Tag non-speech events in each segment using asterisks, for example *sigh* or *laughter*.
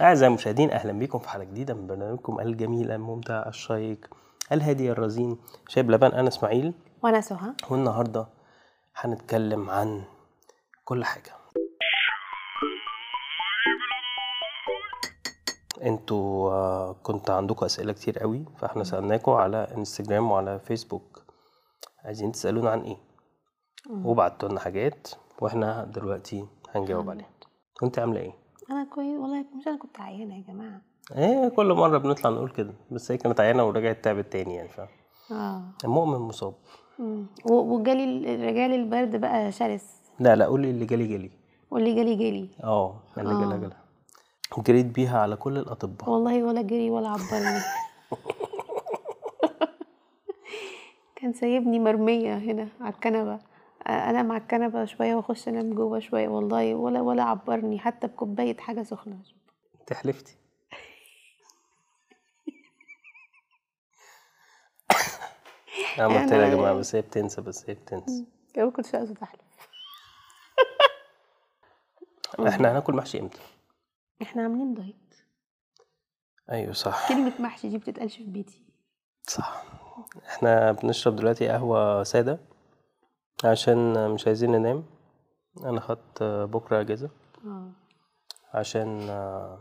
أعزائي المشاهدين أهلا بكم في حلقة جديدة من برنامجكم الجميل الممتع الشيق الهادي الرزين. شايب لبن أنا إسماعيل. وأنا سهى. والنهاردة هنتكلم عن كل حاجة. أنتوا آه، كنت عندكم أسئلة كتير قوي فإحنا سألناكم على إنستجرام وعلى فيسبوك. عايزين تسألونا عن إيه؟ وبعتوا لنا حاجات وإحنا دلوقتي هنجاوب عليها. انت عاملة إيه؟ أنا كويس والله مش أنا كنت عيانة يا جماعة. إيه كل مرة بنطلع نقول كده بس هي كانت عيانة ورجعت تعبت تاني يعني فاهم آه. المؤمن مصاب. وجالي ال- رجالي البرد بقى شرس. لا لا قولي اللي جالي جالي. واللي جالي جالي. آه اللي آه. جالها جالها. جريت بيها على كل الأطباء. والله ولا جري ولا عبرني. *laughs* كان سايبني مرمية هنا على الكنبة. انام على الكنبة شوية وأخش أنام جوه شوية والله ولا ولا عبرني حتى بكوباية حاجة سخنة. أنت حلفتي. *laughs* أنا لها يا جماعة بس هي بتنسى بس هي بتنسى. ما كنتش عايزه أحلف. *laughs* إحنا هناكل محشي إمتى؟ إحنا عاملين دايت. أيوه صح. كلمة محشي دي بتتقالش في بيتي. صح. إحنا بنشرب دلوقتي قهوة سادة. عشان مش عايزين ننام. أنا خدت بكرة أجازة. آه. عشان آه،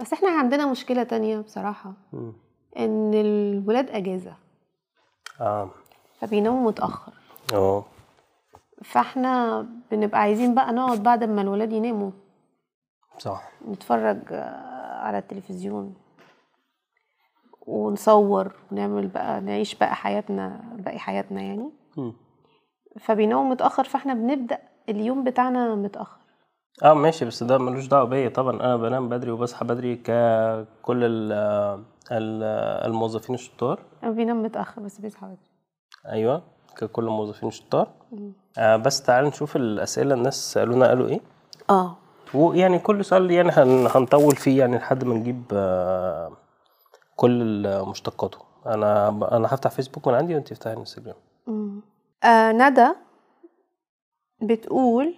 بس إحنا عندنا مشكلة تانية بصراحة. مم. إن الولاد أجازة. آه. فبيناموا متأخر. آه فإحنا بنبقى عايزين بقى نقعد بعد ما الولاد يناموا. صح. نتفرج آه، على التلفزيون. ونصور ونعمل بقى نعيش بقى حياتنا باقي حياتنا يعني. مم. فبيناموا متأخر فإحنا بنبدأ اليوم بتاعنا متأخر. آه ماشي بس ده ملوش دعوة بيا. طبعا أنا بنام بدري وبصحى بدري ككل ال ال الموظفين الشطار. بينام متأخر بس بيصحى بدري. أيوه ككل الموظفين الشطار. آه بس تعال نشوف الأسئلة الناس سألونا قالوا إيه؟ آه. ويعني كل سؤال يعني هن هنطول فيه يعني لحد ما نجيب آه كل مشتقاته. أنا أنا هفتح فيسبوك من عندي وانت افتحي انستجرام آه ندى بتقول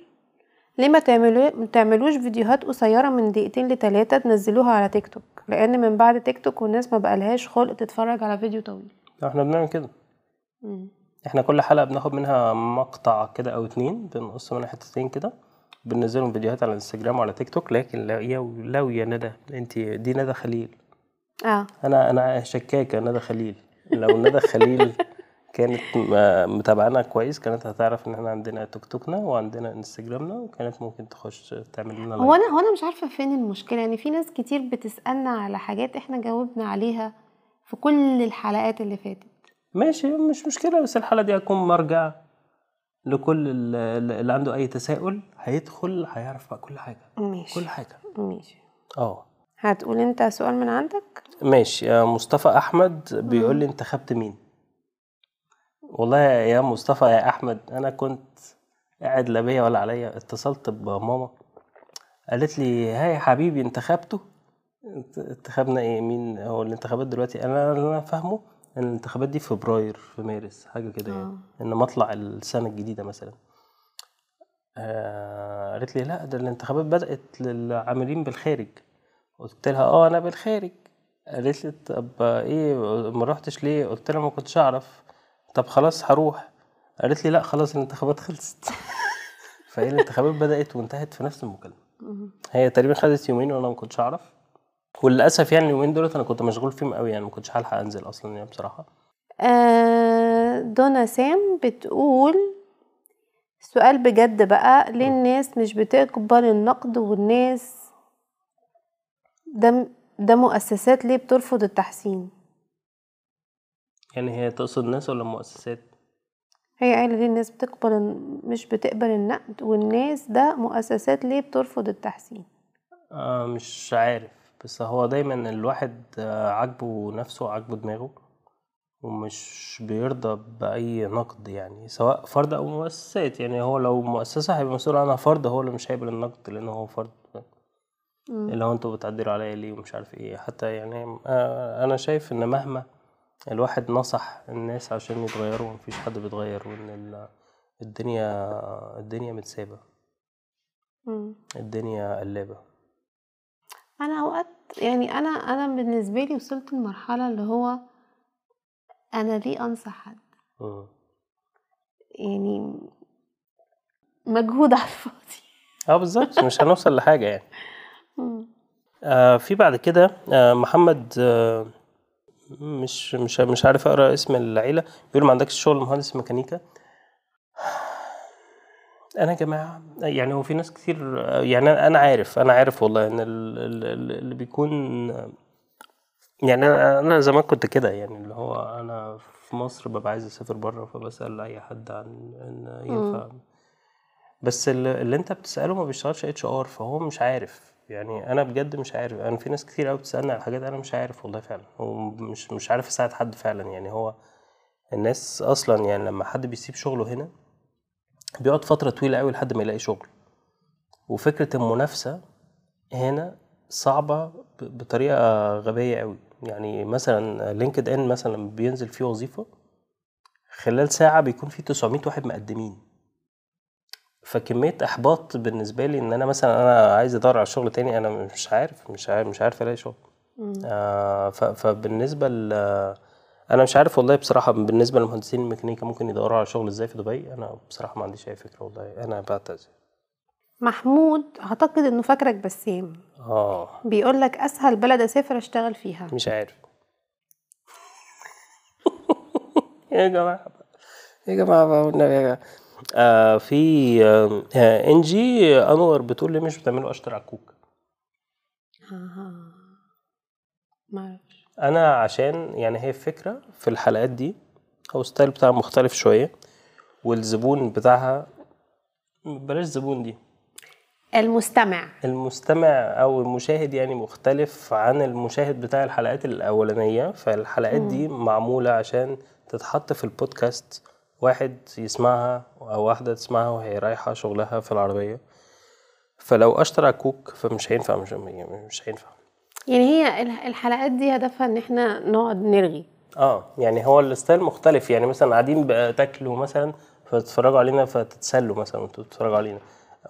ليه ما تعملوا ما تعملوش فيديوهات قصيرة من دقيقتين لتلاتة تنزلوها على تيك توك لأن من بعد تيك توك والناس ما بقالهاش خلق تتفرج على فيديو طويل. إحنا بنعمل كده. مم. إحنا كل حلقة بندخل منها مقطع كده أو اتنين بنقص منها حتتين كده بننزلهم فيديوهات على الانستجرام وعلى تيك توك لكن لو يا لو يا ندى. أنت دي ندى خليل. آه. أنا أنا شكاكة ندى خليل. لو ندى خليل *laughs* كانت متابعانا كويس كانت هتعرف إن إحنا عندنا تيك توكنا وعندنا إنستجرامنا وكانت ممكن تخش تعمل لنا هو أنا هو أنا مش عارفة فين المشكلة يعني في ناس كتير بتسألنا على حاجات إحنا جاوبنا عليها في كل الحلقات اللي فاتت. ماشي مش مشكلة بس الحلقة دي هتكون مرجع لكل ال- اللي عنده أي تساؤل هيدخل هيعرف بقى كل حاجة. ماشي. كل حاجة. ماشي. آه. هتقول أنت سؤال من عندك؟ ماشي مصطفى أحمد بيقول لي أنت خبت مين؟ والله يا مصطفى يا أحمد أنا كنت قاعد لا بيا ولا عليا اتصلت بماما قالت لي ها يا حبيبي انتخبته؟ انت- انتخبنا إيه؟ مين؟ هو الانتخابات دلوقتي أنا اللي أنا فاهمه إن الانتخابات دي في فبراير في مارس حاجة كده يعني آه. إن مطلع السنة الجديدة مثلا. آه قالت لي لا ده الانتخابات بدأت للعاملين بالخارج. قلت لها آه أنا بالخارج. قالت لي طب إيه ما رحتش ليه؟ قلت لها ما كنتش أعرف. طب خلاص هروح. قالت لي لا خلاص الانتخابات خلصت. *laughs* فهي الانتخابات بدأت وانتهت في نفس المكالمة. هي تقريبا خدت يومين وأنا ما كنتش أعرف. وللأسف يعني اليومين دولت أنا كنت مشغول فيهم قوي يعني ما كنتش هلحق أنزل أصلا يعني بصراحة. آه دونا سام بتقول سؤال بجد بقى ليه الناس مش بتقبل النقد والناس ده ده مؤسسات ليه بترفض التحسين؟ يعني هي تقصد ناس ولا مؤسسات؟ هي قايلة ليه الناس بتقبل مش بتقبل النقد والناس ده مؤسسات ليه بترفض التحسين؟ آه مش عارف بس هو دايما الواحد آه عاجبه نفسه عاجبه دماغه ومش بيرضى بأي نقد يعني سواء فرد أو مؤسسات. يعني هو لو مؤسسة هيبقى مسؤول عنها فرد هو اللي مش هيقبل النقد لأنه هو فرد. اللي هو أنتوا بتعدلوا عليا ليه ومش عارف إيه. حتى يعني آه أنا شايف إن مهما الواحد نصح الناس عشان يتغيروا مفيش حد بيتغير ال- الدنيا الدنيا متسابة مم. الدنيا قلابة أنا أوقات يعني أنا أنا بالنسبة لي وصلت لمرحلة اللي هو أنا ليه أنصح حد مم. يعني مجهود على الفاضي آه بالظبط مش هنوصل لحاجة يعني. *laughs* آه في بعد كده آه محمد آه مش مش مش عارف أقرأ اسم العيلة. بيقول ما عندكش شغل مهندس ميكانيكا؟ أنا يا جماعة يعني هو في ناس كتير يعني أنا عارف أنا عارف والله إن ال- ال- ال- اللي بيكون يعني أنا زمان كنت كده يعني اللي هو أنا في مصر ببقى عايز أسافر بره فبسأل أي حد عن إن ينفع. بس اللي أنت بتسأله ما بيشتغلش HR فهو مش عارف. يعني أنا بجد مش عارف أنا في ناس كتير قوي بتسألني على حاجات أنا مش عارف والله فعلا. ومش مش عارف أساعد حد فعلا يعني هو الناس أصلا يعني لما حد بيسيب شغله هنا بيقعد فترة طويلة قوي لحد ما يلاقي شغل. وفكرة المنافسة هنا صعبة بطريقة غبية قوي يعني مثلا LinkedIn مثلا بينزل فيه وظيفة خلال ساعة بيكون في 900 واحد مقدمين. فكمية إحباط بالنسبة لي إن أنا مثلا أنا عايز أدور على شغل تاني أنا مش عارف مش عارف مش عارف ألاقي شغل. آه فبالنسبة ل أنا مش عارف والله بصراحة بالنسبة للمهندسين الميكانيكا ممكن يدوروا على شغل إزاي في دبي؟ أنا بصراحة ما عنديش أي فكرة والله أنا بعتذر. محمود أعتقد إنه فاكرك بسام آه. بيقول لك أسهل بلد أسافر أشتغل فيها. مش عارف. *laughs* يا جماعة يا جماعة والنبي يا جماعة. آه في آه آه، انجي أنور بتقول لي مش بتعملوا الكوك. أها. معرفش أنا عشان يعني هي الفكرة في الحلقات دي هو ال style بتاعها مختلف شوية والزبون بتاعها بلاش زبون دي. المستمع. المستمع أو المشاهد يعني مختلف عن المشاهد بتاع الحلقات الأولانية. فالحلقات دي معمولة عشان تتحط في البودكاست واحد يسمعها أو واحدة تسمعها وهي رايحة شغلها في العربية. فلو أشترى كوك فمش هينفع مش مش هينفع. يعني هي ال- الحلقات دي هدفها إن إحنا نقعد نرغي. آه يعني هو ال style مختلف. يعني مثلا قاعدين تاكلوا مثلا فتتفرجوا علينا فتتسلوا مثلا وأنتوا بتتفرجوا علينا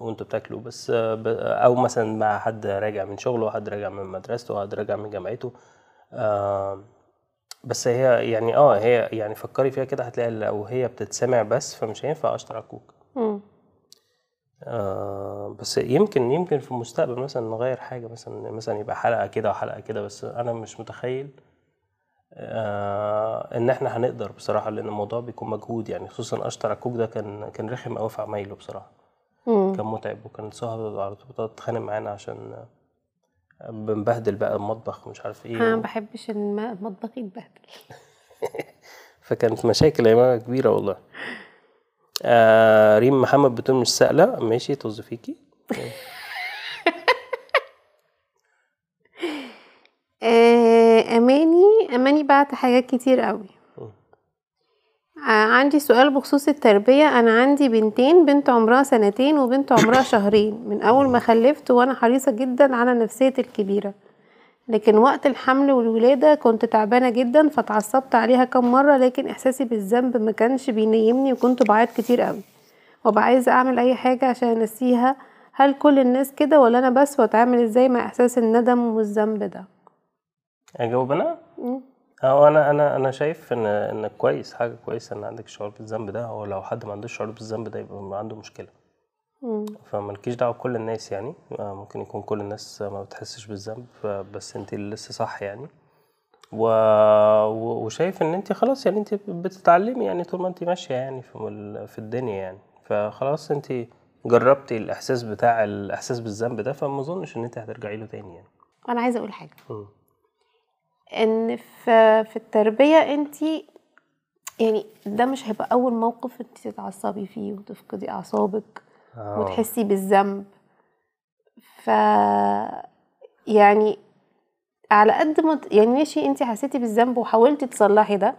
وأنتوا بتاكلوا. بس أو مثلا مع حد راجع من شغله وحد راجع من مدرسته وحد راجع من جامعته. آه بس هي يعني آه هي يعني فكري فيها كده هتلاقي لو هي بتتسمع بس فمش هينفع اشتري على كوك مم. آه بس يمكن يمكن في المستقبل مثلا نغير حاجة مثلا مثلا يبقى حلقة كده وحلقة كده بس أنا مش متخيل آه إن إحنا هنقدر بصراحة لأن الموضوع بيكون مجهود يعني خصوصا أشتر على الكوك ده كان كان رخم أوي في عمايله بصراحة مم. كان متعب وكانت سهى على طول بتقعد تتخانق معانا عشان بنبهدل بقى المطبخ ومش عارف أنا ما بحبش الم- المطبخ يتبهدل. *laughs* فكانت مشاكل يا كبيرة والله. آه ريم محمد بتقول مش سائلة ماشي طز فيكي. *laughs* آه، أماني أماني بعت حاجات كتير قوي. عندي سؤال بخصوص التربية. أنا عندي بنتين بنت عمرها سنتين وبنت عمرها شهرين. من أول ما خلفت وأنا حريصة جدا على نفسية الكبيرة. لكن وقت الحمل والولادة كنت تعبانة جدا فتعصبت عليها كم مرة لكن إحساسي بالذنب ما كانش بينيمني وكنت بعيط كتير قوي. وأبقى عايزة أعمل أي حاجة عشان أنسيها. هل كل الناس كده ولا أنا بس؟ وأتعامل إزاي مع إحساس الندم والذنب ده؟ أجاوب أنا؟ آه أنا أنا أنا شايف إن انك كويس حاجة كويسة إن عندك شعور بالذنب ده هو لو حد ما عندوش شعور بالذنب ده يبقى عنده مشكلة. فمالكيش دعوة بكل الناس يعني. آه، ممكن يكون كل الناس ما بتحسش بالذنب بس أنت اللي لسه صح يعني. و... وشايف إن أنت خلاص يعني أنت بتتعلمي يعني طول ما أنت ماشية يعني في في الدنيا يعني. فخلاص أنت جربتي الإحساس بتاع الاحساس بالذنب ده فما أظنش إن أنت هترجعي له تاني يعني. أنا عايزة أقول حاجة. مم. إن في في التربية انت يعني ده مش هيبقى أول موقف انت تتعصبي فيه وتفقدي أعصابك آه. وتحسي بالذنب ف يعني على قد ما يعني ماشي انت حسيتي بالذنب وحاولتي تصلحي ده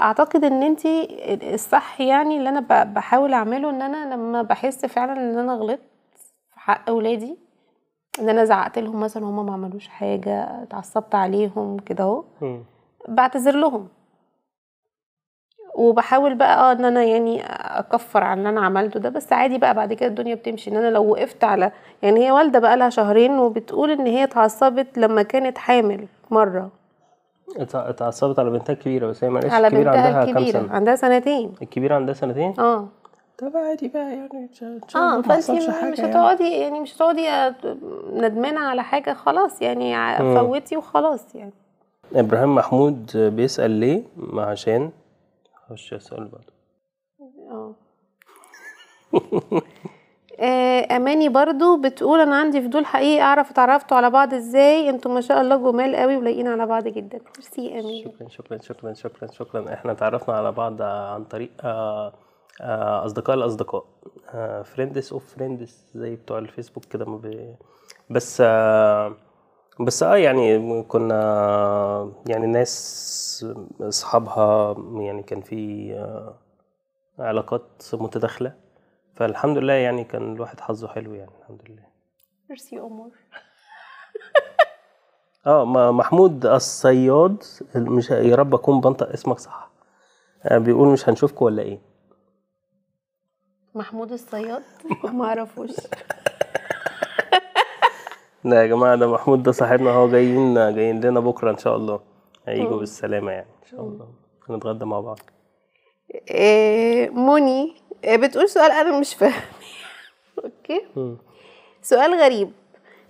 أعتقد إن انت الصح يعني اللي أنا بحاول أعمله إن أنا لما بحس فعلا إن أنا غلطت في حق اولادي ان أنا زعقت لهم مثلا هما ما عملوش حاجة اتعصبت عليهم كده اهو. بعتذر لهم. وبحاول بقى آه إن أنا يعني أكفر عن اللي أنا عملته ده بس عادي بقى بعد كده الدنيا بتمشي. إن أنا لو وقفت على يعني هي والدة بقى لها شهرين وبتقول إن هي اتعصبت لما كانت حامل مرة. اتع- اتعصبت على بنتها الكبيرة بس هي معلش على الكبيرة بنتها عندها كام سنة؟ عندها سنتين. الكبيرة عندها سنتين؟ آه. طب عادي بقى يعني الله آه فانت مش حاجة يعني. هتقعدي يعني مش هتقعدي ندمانة على حاجة خلاص يعني. فوتي وخلاص يعني. إبراهيم محمود بيسأل ليه؟ ما عشان. خش السؤال بعده آه. *laughs* آه، أماني برضو بتقول أنا عندي فضول حقيقي أعرف اتعرفتوا على بعض إزاي؟ أنتوا ما شاء الله جمال قوي ولايقين على بعض جدا. ميرسي أماني. شكرا شكرا شكرا شكرا شكرا. إحنا تعرفنا على بعض عن طريق آه، أصدقاء الأصدقاء. friends of friends زي بتوع الفيسبوك كده ما بي- بس آه، بس آه يعني كنا يعني ناس أصحابها يعني كان في آه، علاقات متداخلة. فالحمد لله يعني كان الواحد حظه حلو يعني الحمد لله. ميرسي قمر آه محمود الصياد مش يا رب أكون بنطق اسمك صح. آه، بيقول مش هنشوفكم ولا إيه؟ محمود الصياد؟ *laughs* ما أعرفوش. لا يا جماعة ده محمود ده صاحبنا هو جايين جايين لنا بكرة إن شاء الله. هيجوا بالسلامة يعني. إن شاء الله. هنتغدى مع بعض. آه، موني. آه، بتقول سؤال أنا مش فاهمه. *laughs* أوكي. سؤال غريب.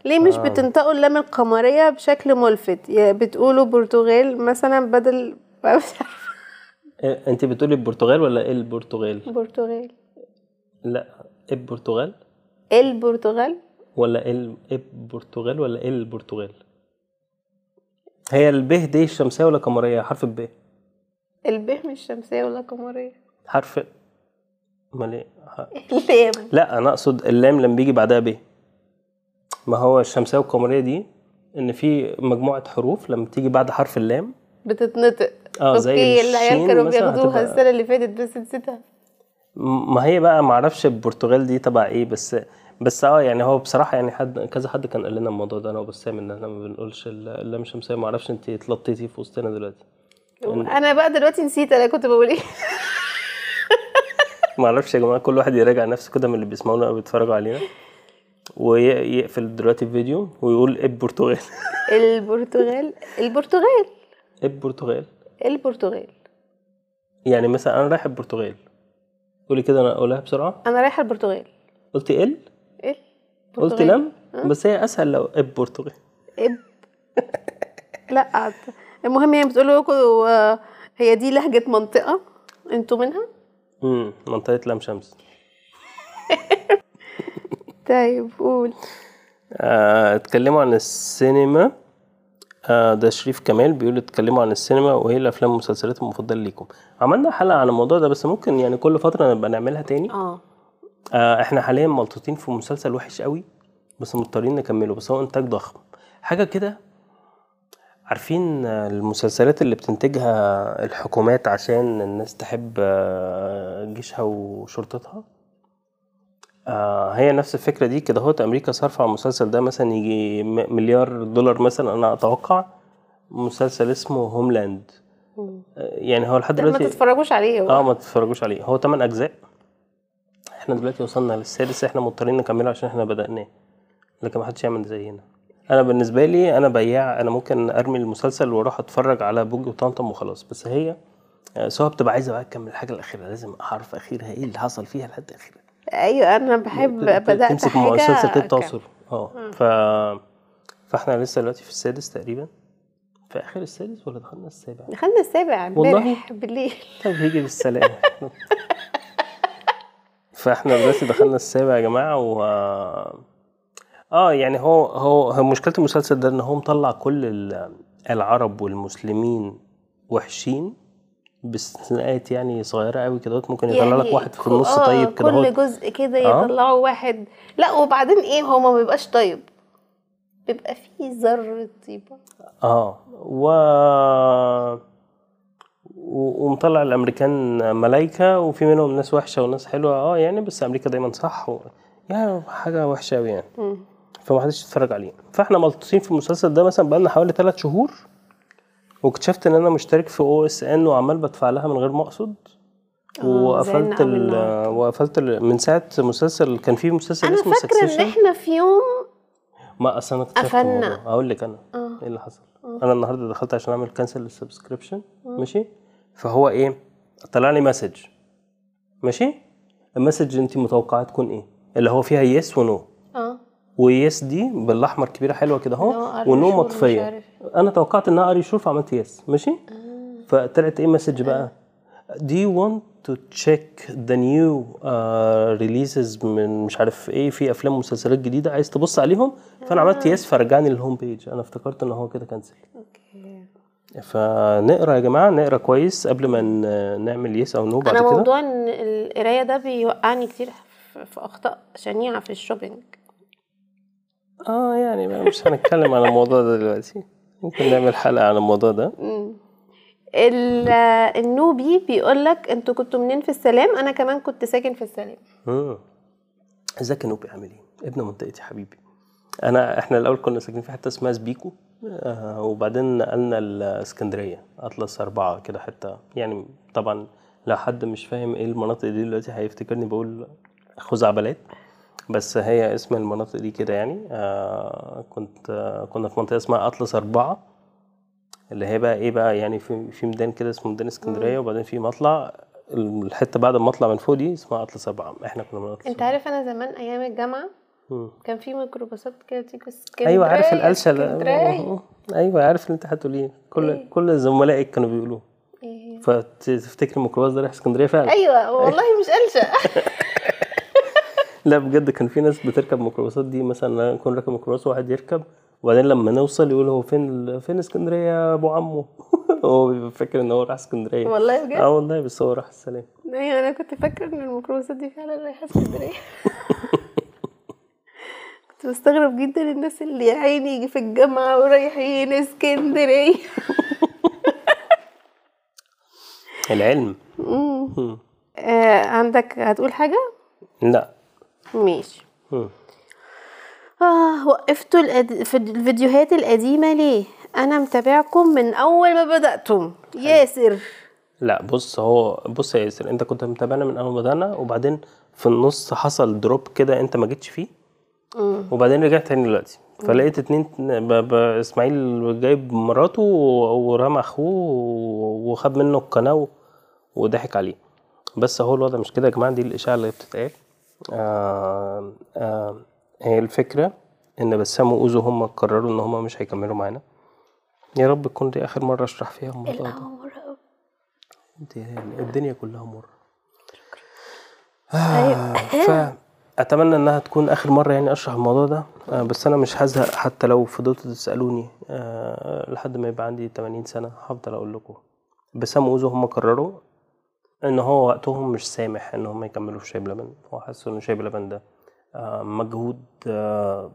ليه مش بتنطقوا اللام القمرية بشكل ملفت؟ يا بتقولوا برتغال مثلا بدل *laughs* مش عارفة. إيه، انت بتقولي البرتغال ولا إيه البرتغال؟ برتغال. لا البرتغال البرتغال ولا ال- البرتغال ولا البرتغال هي الب دي الشمسية ولا قمريه حرف الب الب مش شمسية ولا قمرية. حرف امال إيه *laughs* اللام. لا أنا أقصد اللام لما بيجي بعدها ب. ما هو الشمسية والقمرية دي إن في مجموعة حروف لما بتيجي بعد حرف اللام بتتنطق. آه زي أوكي العيال كانوا بياخدوها السنة اللي فاتت بس نسيتها. ما هي بقى ما أعرفش البرتغال دي تبع إيه بس بس آه يعني هو بصراحة يعني حد كذا حد كان قال لنا الموضوع ده أنا وبسام ان إحنا ما بنقولش ال- اللام الشمسيه ما أعرفش انت اتلطيتي في وسطنا دلوقتي. أنا بقى دلوقتي نسيت أنا كنت بقول إيه؟ *laughs* ما أعرفش يا جماعة كل واحد يراجع نفسه كده من اللي بيسمعونا أو بيتفرجوا علينا. ويقفل دلوقتي الفيديو ويقول إيه البرتغال؟ *laughs* البرتغال البرتغال. إيه البرتغال؟ البرتغال. يعني مثلا أنا رايح البرتغال. قولي كده أنا أقولها بسرعة. أنا رايحة البرتغال. قلت إل؟ إيه قلت. لم؟ بس هي أسهل لو البرتغال إب. *laughs* لا عاد- المهم هي بتقول لكم هي دي لهجة منطقة. أنتوا منها؟ امم منطقة لام شمس. *laughs* طيب قول. آه، اتكلموا عن السينما. آه، ده شريف كمال بيقول اتكلموا عن السينما وإيه الأفلام والمسلسلات المفضلة ليكم. عملنا حلقة عن الموضوع ده بس ممكن يعني كل فترة نبقى نعملها تاني. آه. آه، إحنا حاليا ملطوطين في مسلسل وحش قوي بس مضطرين نكمله بس هو إنتاج ضخم. حاجة كده عارفين المسلسلات اللي بتنتجها الحكومات عشان الناس تحب آه، جيشها وشرطتها؟ آه هي نفس الفكرة دي كده هوت أمريكا صارفة على المسلسل ده مثلا يجي مليار دولار مثلا. أنا أتوقع مسلسل اسمه هوملاند آه، يعني هو لحد طب ما دلوقتي تتفرجوش عليه هو. آه ما تتفرجوش عليه. هو 8 أجزاء. إحنا دلوقتي وصلنا للسادس. إحنا مضطرين نكمله عشان إحنا بدأناه. لكن ما حدش يعمل زينا أنا بالنسبة لي أنا بياع. أنا ممكن أرمي المسلسل وأروح أتفرج على بوجي وطمطم وخلاص. بس هي آه، سواء بتبقى عايزة بقى تكمل الحاجة الأخيرة لازم أعرف أخيرها إيه اللي حصل فيها لحد اخرها أيوه أنا بحب بدأت تمسك حاجة أكمل. توصل آه ف فإحنا لسه دلوقتي في السادس تقريبا. في آخر السادس ولا دخلنا السابع؟ دخلنا السابع؟ امبارح بالليل. طيب هيجي بالسلامة *laughs* فإحنا دلوقتي دخلنا السابع يا جماعة و آه يعني هو هو مشكلة المسلسل ده إن هو مطلع كل ال- العرب والمسلمين وحشين. باستثناءات يعني صغيرة قوي كده ممكن يطلع لك واحد في النص آه، طيب كده كل جزء كده آه. يطلعوا واحد. لا وبعدين إيه هو ما بيبقاش طيب. بيبقى فيه ذرة طيبة. آه و ومطلع الأمريكان ملايكة وفي منهم ناس وحشة وناس حلوة. آه يعني بس أمريكا دايما صح و... يعني حاجة وحشة قوي يعني. فما حدش يتفرج عليه. فإحنا ملطوطين في المسلسل ده مثلا بقالنا حوالي ثلاث شهور. واكتشفت إن أنا مشترك في OSN وعمال بدفع لها من غير ما أقصد. وقفلت ال النهاردة. وقفلت ال من ساعة مسلسل كان في مسلسل أنا اسمه فاكرة إن Succession إحنا في يوم ما أصل أنا اكتشفت قفلنا. أقول لك أنا آه. إيه اللي حصل. أنا النهارده دخلت عشان أعمل cancel لل subscription ماشي؟ فهو إيه؟ طلع لي message ماشي؟ ال message انت متوقعة تكون إيه؟ اللي هو فيها yes و no آه. و yes دي بالأحمر كبيرة حلوة كده أهو و no مطفية. عارف. أنا توقعت انها are you sure فعملت yes ماشي؟ آه. فطلعت إيه message بقى؟ Do you want to check the new uh, releases من مش عارف إيه في أفلام ومسلسلات جديدة عايز تبص عليهم؟ فأنا عملت yes فرجعني لل home page أنا افتكرت إن هو كده كنسل فنقرأ يا جماعة نقرأ كويس قبل ما نعمل yes أو no بعد أنا كده. موضوع إن القراية ده بيوقعني كتير في أخطاء شنيعة في ال shopping آه يعني مش هنتكلم عن الموضوع ده دلوقتي. ممكن نعمل حلقة عن الموضوع ده؟ النوبي بيقول لك أنتوا كنتوا منين في السلام أنا كمان كنت ساكن في السلام. ازيك يا نوبي عامل إيه ابن منطقتي حبيبي. انا إحنا الأول كنا ساكنين في حتة اسمها سبيكو آه وبعدين نقلنا الاسكندريه أطلس أربعة كده حتة. يعني طبعا لو حد مش فاهم إيه المناطق دي دلوقتي هيفتكرني بقول خزعبلات. بس هي اسم المناطق دي كده يعني. آه كنت آه كنا في منطقة اسمها أطلس أربعة اللي هي بقى إيه بقى يعني في في ميدان كده اسمه ميدان اسكندرية وبعدين في مطلع الحتة بعد ما اطلع من فوق دي اسمها أطلس أربعة. إحنا كنا من أطلس أنت عارف أنا زمان أيام الجامعة مم. كان في ميكروباصات كده تيجي اسكندرية أيوه عارف القلشة أيوه عارف اللي أنت هتقوليه كل إيه؟ كل زملائك كانوا بيقولوه. إيه. فتفتكر الميكروباص ده رايح اسكندرية فعلا؟ أيوه والله مش قلشة. *laughs* لا بجد كان في ناس بتركب ميكروباصات دي مثلا أنا أكون راكب ميكروباص واحد يركب وبعدين لما نوصل يقول هو فين فين اسكندرية يا أبو عمو؟ *laughs* هو بيبقى فاكر إن هو راح اسكندرية. والله بجد؟ آه والله بس هو راح السلام. أيوه أنا كنت فاكرة إن الميكروباصات دي فعلا رايحة اسكندرية. *laughs* *laughs* كنت بستغرب جدا الناس اللي يا عيني يجي في الجامعة ورايحين اسكندرية. العلم. آه عندك هتقول حاجة؟ لا. ماشي. آه وقفتوا الأد... في الفيديوهات القديمة ليه؟ أنا متابعكم من أول ما بدأتم. ياسر. لا بص هو بص يا ياسر أنت كنت متابعنا من أول ما بدأنا وبعدين في النص حصل دروب كده أنت ما جيتش فيه. مم. وبعدين رجعت تاني دلوقتي. فلقيت اتنين ب... ب... إسماعيل جايب مراته ورمى أخوه وخد منه القناة وضحك عليه. بس هو الوضع مش كده يا جماعة؟ دي الإشاعة اللي بتتقال. آه آه هي الفكرة إن بسام واوزو هم قرروا إن هم مش هيكملوا معانا. يا رب تكون دي آخر مرة أشرح فيها الموضوع ده. الدنيا كلها مرة. أيوة. فأتمنى إنها تكون آخر مرة يعني أشرح الموضوع ده. آه، بس أنا مش هزهق حتى لو فضلتوا تسألوني. آه، لحد ما يبقى عندي 80 سنة هفضل أقول لكم. بسام وأوزو هم قرروا إن هو وقتهم مش سامح إن هم يكملوا في شاي بلبن هو حسوا إن شاي بلبن ده آه، مجهود آه،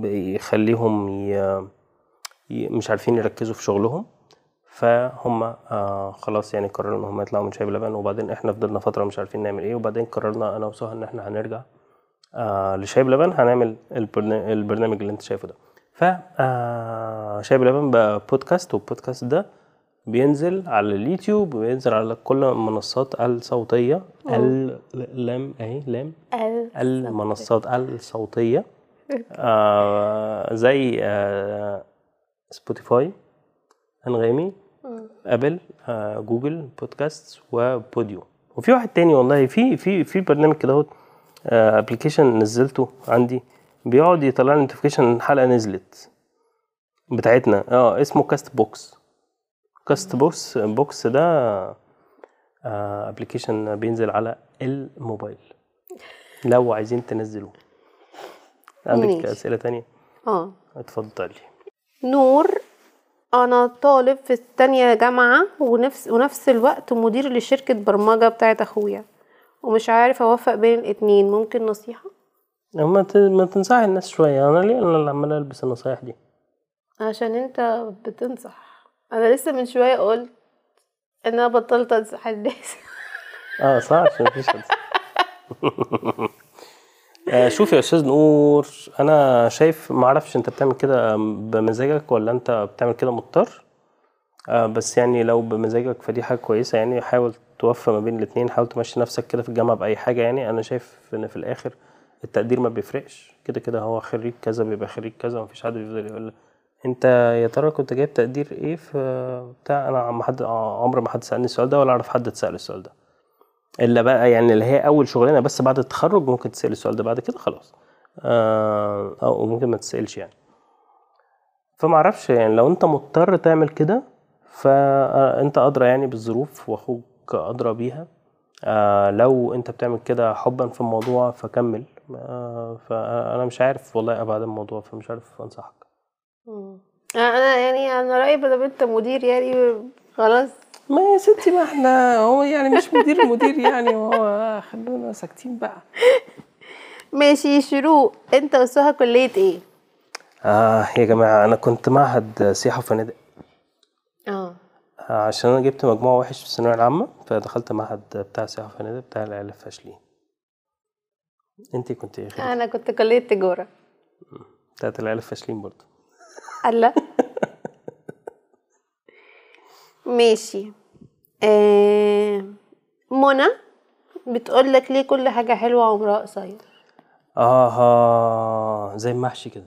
بيخليهم ي- مش عارفين يركزوا في شغلهم. فهم آه خلاص يعني قرروا إن هم يطلعوا من شاي بلبن وبعدين إحنا فضلنا فترة مش عارفين نعمل إيه. وبعدين قررنا أنا وسهى إن إحنا هنرجع لشاي بلبن هنعمل البرنا- البرنامج اللي أنت شايفه ده. ف شاي بلبن بقى بودكاست. والبودكاست ده بينزل على اليوتيوب وبينزل على كل المنصات الصوتية. اللام أهي لام. المنصات الصوتية. آه زي آه Spotify أنغامي Apple آه Google Podcast و Podeo. وفي واحد تاني والله في في في برنامج كده أهوت application نزلته عندي بيقعد يطلع لي notification الحلقة نزلت بتاعتنا. آه اسمه Castbox Castbox box ده application بينزل على الموبايل. لو عايزين تنزلوه. عندك. أسئلة تانية؟ آه. اتفضلي نور أنا طالب في التانية جامعة ونفس ونفس الوقت مدير لشركة برمجة بتاعت أخويا. ومش عارف أوفق بين الاتنين ممكن نصيحة؟ ما ت- ما تنصحي الناس شوية. أنا ليه؟ أنا اللي عمال ألبس النصايح دي. عشان أنت بتنصح. أنا لسه من شوية قلت إن أنا بطلت انصح الناس آه صح مفيش آه، شوف يا أستاذ نور أنا شايف ما أعرفش أنت بتعمل كده بمزاجك ولا أنت بتعمل كده مضطر؟ آه، بس يعني لو بمزاجك فدي حاجة كويسة يعني حاول توفى ما بين الاتنين حاول تمشي نفسك كده في الجامعة بأي حاجة يعني. أنا شايف إن في الآخر التقدير ما بيفرقش. كده كده هو خريج كذا بيبقى خريج كذا مفيش حد بيفضل يقول انت يا ترى كنت جايب تقدير إيه في بتاع؟ أنا ما حد عمر ما حد سألني السؤال ده ولا اعرف حد اتسأل السؤال ده. إلا بقى يعني اللي هي أول شغلانة بس بعد التخرج ممكن تسأل السؤال ده بعد كده خلاص. آه أو ممكن ما تسألش يعني. فما أعرفش يعني لو أنت مضطر تعمل كده فأنت أدرى يعني بالظروف وأخوك أدرى بيها. آه لو أنت بتعمل كده حبا في الموضوع فكمل. آه فأنا مش عارف والله أبعد الموضوع فمش عارف أنصحك. مم. أنا يعني أنا رأيي بدل أنت مدير يعني خلاص. ما يا ستي ما إحنا هو يعني مش مدير مدير يعني هو خلونا ساكتين بقى. ماشي شروق أنت وسهى كلية إيه؟ آه يا جماعة أنا كنت معهد سياحة وفنادق. آه. آه، عشان أنا جبت مجموع وحش في الثانوية العامة فدخلت معهد بتاع سياحة وفنادق بتاع العيال الفاشلين انت كنت إيه؟ خير أنا كنت كلية تجارة. بتاعت العيال الفاشلين برضه. الله ماشي. آه منى بتقول لك ليه كل حاجة حلوة عمرها قصير آه زي المحشي كده.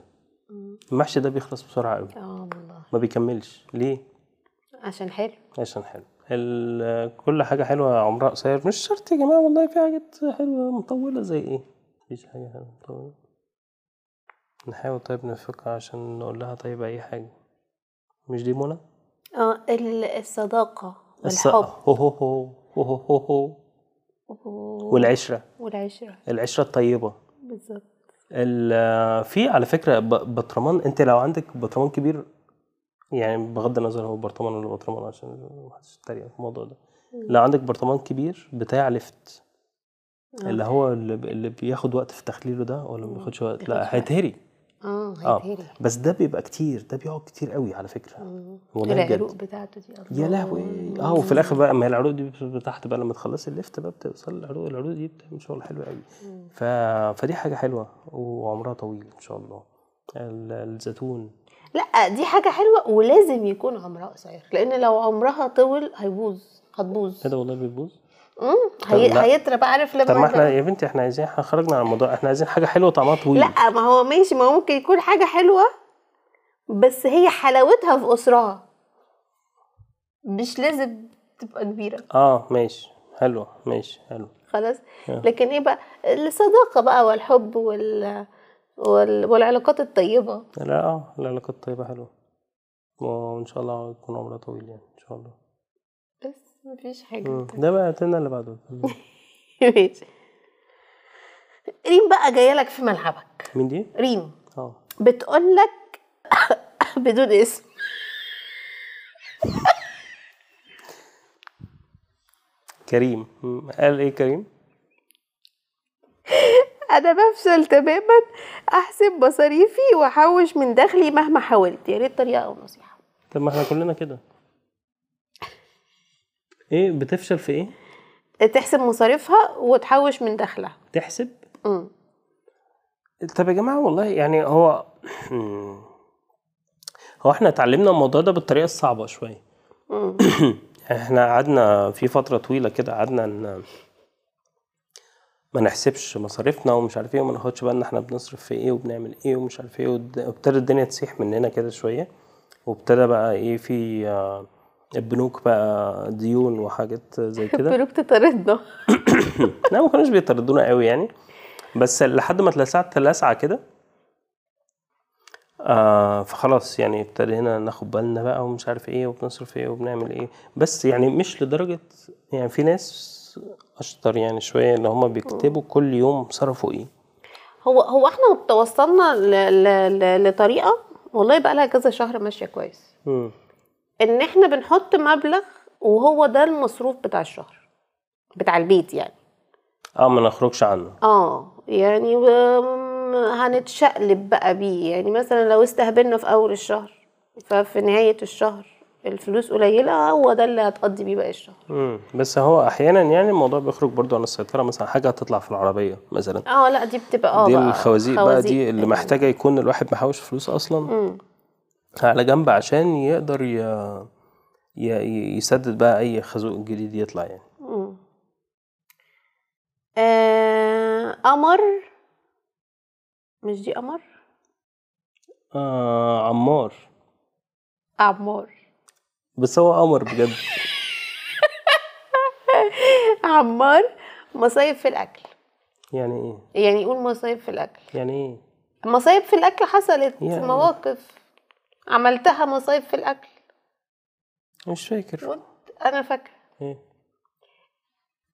المحشي ده بيخلص بسرعة قوي. آه والله. ما بيكملش. ليه؟ عشان حلو. عشان حلو. كل حاجة حلوة عمرها قصير. مش شرط يا جماعة والله في حاجات حلوة مطولة زي إيه؟ مفيش حاجة حلوة مطولة. نحاول طيب نفكر عشان نقول لها طيب أي حاجة. مش دي منى؟ آه ال- الصداقة الص- والحب. هو هو هو هو هو هو و- والعشرة. والعشرة. العشرة الطيبة. بالظبط. ال- في على فكرة ب- برطمان أنت لو عندك برطمان كبير يعني بغض النظر هو برطمان ولا برطمان عشان محدش يتريق في الموضوع ده. لو عندك برطمان كبير بتاع ليفت اللي هو اللي, بياخد وقت في تخليله ده ولا ما بياخدش وقت؟ لا. هيتهري. آه آه بس ده بيبقى كتير ده بيقعد كتير قوي على فكرة. والله العروق بتاعته دي يا لهوي. آه وفي الآخر بقى ما هي العروق دي تحت بقى لما تخلصي الليفت بقى بتوصل العروق العروق دي بتعمل شغل حلو قوي. ف... فدي حاجة حلوة وعمرها طويل إن شاء الله. ال- الزيتون. لا دي حاجة حلوة ولازم يكون عمرها قصير لأن لو عمرها طول هيبوظ هتبوظ. إيه ده والله بيبوظ؟ امم هي... لا. هيترى بقى عارف لما طب ما إحنا يا بنتي إحنا عايزين إحنا خرجنا عن الموضوع إحنا عايزين حاجة حلوة طعمها طويل. لا ما هو ماشي ما هو ممكن يكون حاجة حلوة بس هي حلاوتها في أسرها. مش لازم تبقى كبيرة. آه ماشي حلوة ماشي حلو. خلاص. لكن إيه بقى؟ الصداقة بقى والحب وال... وال... والعلاقات الطيبة. لا آه العلاقات الطيبة حلوة. وإن شاء الله يكون عمرها طويل يعني إن شاء الله. مفيش حاجة. مم. ده بقى تلنا اللي بعده. *laughs* ماشي. ريم بقى جاية لك في ملعبك. مين دي؟ ريم. آه. بتقول لك *laughs* بدون اسم. كريم. قال إيه كريم؟ *laughs* أنا بفشل تماما. أحسب مصاريفي وأحوش من دخلي مهما حاولت. يا ريت طريقة أو نصيحة. طب ما إحنا كلنا كده. إيه بتفشل في إيه؟ تحسب مصاريفها وتحوش من دخلها تحسب؟ امم طب يا جماعة والله يعني هو. *clears throat* هو إحنا اتعلمنا الموضوع ده بالطريقة الصعبة شوية امم *clears throat* إحنا قعدنا في فترة طويلة كده قعدنا إن ما نحسبش مصاريفنا ومش عارف إيه وما ناخدش بالنا إحنا بنصرف في إيه وبنعمل إيه ومش عارف إيه وابتدت الدنيا تسيح مننا كده شوية وابتدى بقى إيه في آه، البنوك بقى ديون وحاجات زي كده. *laughs* بنوك تطاردنا. *coughs* لا ما كانوش بيطردونا قوي يعني. بس لحد ما اتلسعت لسعة كده آه فخلاص يعني ابتدينا ناخد بالنا بقى ومش عارف إيه وبنصرف إيه وبنعمل إيه. بس يعني مش لدرجة يعني في ناس أشطر يعني شوية اللي هما بيكتبوا كل يوم صرفوا إيه. هو هو إحنا توصلنا ل... ل... ل... لطريقة والله بقى لها كذا شهر ماشية كويس. إن إحنا بنحط مبلغ وهو ده المصروف بتاع الشهر بتاع البيت يعني. آه ما نخرجش عنه. آه يعني و- هنتشقلب بقى بيه. يعني مثلا لو استهبلنا في أول الشهر ففي نهاية الشهر الفلوس قليلة هو ده اللي هتقضي بيه باقي الشهر. مم. بس هو أحيانا يعني الموضوع بيخرج برضو عن السيطرة. مثلا حاجة هتطلع في العربية مثلا. آه لا دي بتبقى آه دي الخوازيق بقى. دي اللي محتاجة يكون الواحد محوش فلوس أصلا. مم. على جنب عشان يقدر ي... ي... يسدد بقى أي خازوق جديد يطلع يعني. مم. آه قمر؟ مش دي قمر؟ آه عمار. عمار. بس هو قمر بجد. *laughs* عمار مصايب في الأكل. يعني إيه؟ يعني قول مصايب في الأكل. يعني إيه؟ مصايب في الأكل حصلت يعني- مواقف. عملتها مصايب في الأكل. مش فاكر. أنا فاكرة.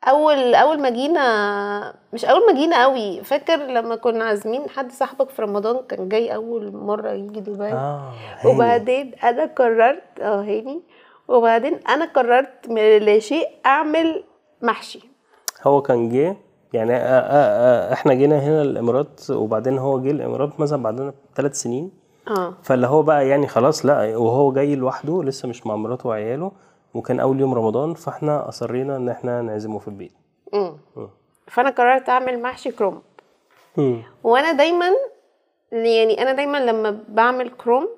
اول أول ما جينا مش أول ما جينا قوي فاكر لما كنا عازمين حد صاحبك في رمضان؟ كان جاي أول مرة يجي دبي. هاني. وبعدين أنا قررت آه هاني. وبعدين أنا قررت من لا شيء أعمل محشي. هو كان جه يعني آه آه آه إحنا جينا هنا الإمارات وبعدين هو جه الإمارات مثلا بعدنا بثلاث سنين. آه. فاللي هو بقى يعني خلاص لا وهو جاي لوحده لسه مش مع مراته وعياله وكان أول يوم رمضان فإحنا أصرينا إن إحنا نعزمه في البيت. امم مم. فأنا قررت أعمل محشي كرنب مم. وأنا دايما يعني أنا دايما لما بعمل كرومب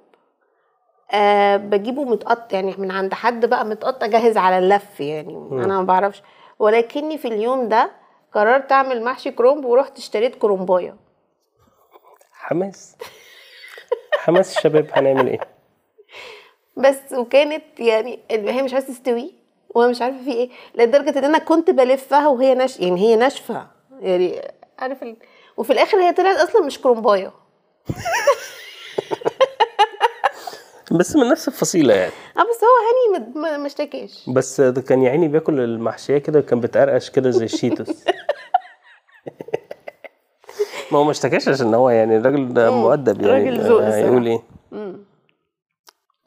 آه بجيبه متقطع يعني من عند حد بقى متقطع جاهز على اللف يعني أنا ما بعرفش. ولكني في اليوم ده قررت أعمل محشي كرومب ورحت اشتريت كرومباية. حماس. *laughs* حماس الشباب هنعمل إيه؟ بس وكانت يعني هي مش عايزة تستوي وأنا مش عارفة في إيه لدرجة إن أنا كنت بلفها وهي نش يعني هي ناشفة. يعني عارف ال... وفي الآخر هي طلعت أصلا مش كرومباية. بس من نفس الفصيلة يعني. آه بس هو هاني ما- اشتكاش. بس ده كان يا عيني بياكل المحشية كده كان بتقرقش كده زي الشيتوس *laughs* ما هو ما اشتكاش عشان هو يعني الراجل ده. مؤدب يعني. راجل ذوق هيقول إيه؟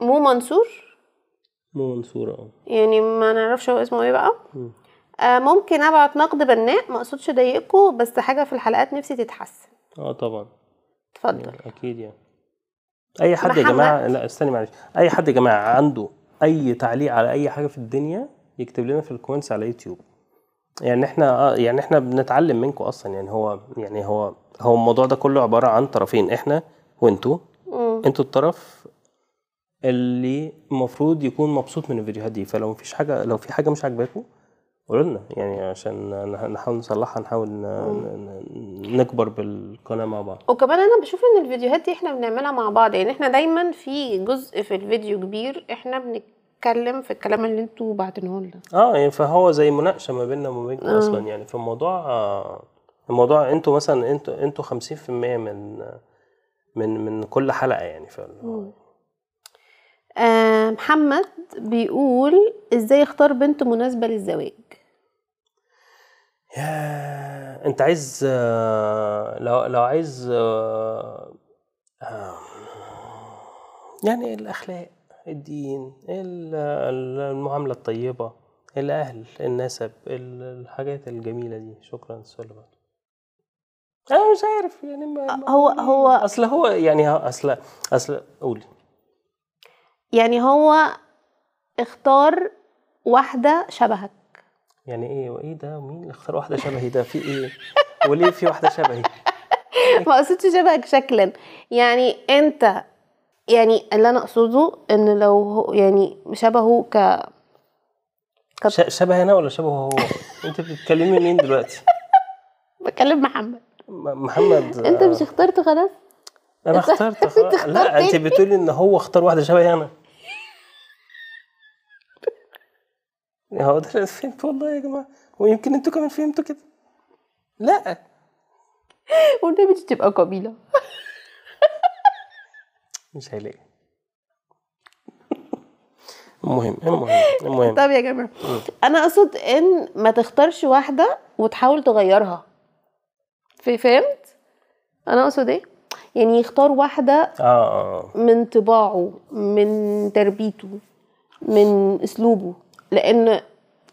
مو منصور؟ مو منصورة آه. يعني ما نعرفش هو اسمه إيه بقى. مم. آه ممكن أبعت نقد بناء ما أقصدش اضايقكم بس حاجة في الحلقات نفسي تتحسن. آه طبعا. اتفضل. أكيد يعني. أي حد يا. جماعة لا استني معلش. أي حد يا جماعة عنده أي تعليق على أي حاجة في الدنيا يكتب لنا في ال comments على يوتيوب. يعني إحنا آه يعني إحنا بنتعلم منكم أصلا. يعني هو يعني هو هو الموضوع ده كله عبارة عن طرفين إحنا وانتوا. أنتوا الطرف اللي المفروض يكون مبسوط من الفيديوهات دي. فلو مفيش حاجة لو في حاجة مش عاجباكم قولوا لنا. يعني عشان نح- نحاول نصلحها نحاول نكبر بالقناة مع بعض. وكمان أنا بشوف إن الفيديوهات دي إحنا بنعملها مع بعض. يعني إحنا دايما في جزء في الفيديو كبير إحنا بنتكلم في الكلام اللي أنتوا بعتناه لنا آه يعني فهو زي مناقشة ما بيننا وما بينكم آه. أصلا يعني فالموضوع آه الموضوع أنتوا مثلا أنتوا أنتوا 50% من من من كل حلقة يعني. ف آه محمد بيقول إزاي اختار بنت مناسبة للزواج؟ يا انت عايز آه، لو لو عايز آه، آه، يعني الأخلاق. الدين ال- ال- المعاملة الطيبة الأهل النسب ال- الحاجات الجميلة دي. شكرا السؤال اللي بعده. أنا مش عارف يعني ما ما- هو هو أصل هو يعني أصل أصل قولي. يعني هو اختار واحدة شبهك. يعني إيه؟ وإيه ده؟ مين اللي اختار واحدة شبهي؟ ده في إيه؟ وليه في واحدة شبهي؟ *laughs* ما قصدتش شبهك شكلا. يعني أنت يعني اللي أنا أقصده إن لو هو يعني شبهه ك كت- شبه أنا ولا شبهه هو؟ *laughs* أنت بتتكلمي مين دلوقتي؟ *laughs* بكلم محمد. محمد أنت مش اخترت خلاص؟ أنا اخترت *laughs* خلاص. لا أنت بتقولي إن هو اختار واحدة شبهي أنا. هو ده فهمت والله يا جماعة. ويمكن أنتوا كمان فهمتوا كده. لا. والنبي تبقى قبيلة. مش هيلاقي المهم المهم المهم. طب يا جماعة أنا أقصد إن ما تختارش واحدة وتحاول تغيرها. في فهمت؟ أنا أقصد إيه؟ يعني يختار واحدة آه آه. من طباعه من تربيته من أسلوبه. لأن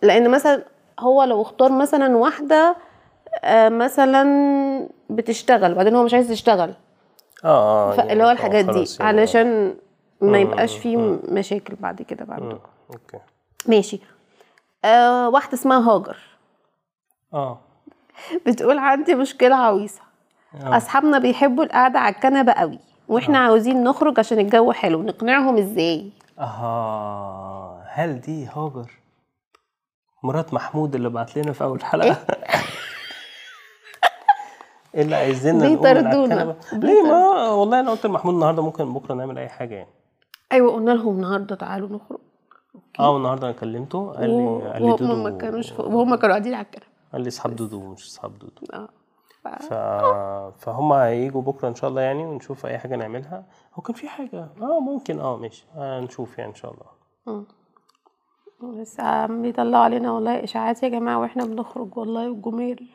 لأن مثلا هو لو اختار مثلا واحدة آه، مثلا بتشتغل وبعدين هو مش عايز يشتغل. آه آه اللي هو الحاجات دي. يعني. علشان ما يبقاش فيه مشاكل بعد كده بعد أوكي. ماشي. آه واحدة اسمها هاجر. آه. بتقول عندي مشكلة عويصة. آه. أصحابنا بيحبوا القعدة على الكنبة قوي وإحنا عاوزين نخرج عشان الجو حلو. نقنعهم إزاي؟ أها هل دي هاجر؟ مرات محمود اللي بعت لنا في أول حلقة. *laughs* إيه اللي عايزيننا بيطردونا. الكنبة؟ ليه ما والله أنا قلت لمحمود النهارده ممكن بكرة نعمل أي حاجة يعني. أيوه قلنا لهم النهارده تعالوا نخرج. آه النهارده أنا كلمته قال لي قال لي وهم ما دودو كانوش وهم كانوا قاعدين على الكنبة. قال لي اصحاب دودو مش اصحاب دودو. آه. ف-. فهم هيجوا بكرة إن شاء الله يعني ونشوف أي حاجة نعملها. هو كان في حاجة؟ آه ممكن. آه ماشي. هنشوف يعني إن شاء الله. بس عم بيطلعوا علينا والله إشاعات يا جماعة وإحنا بنخرج والله والجميل.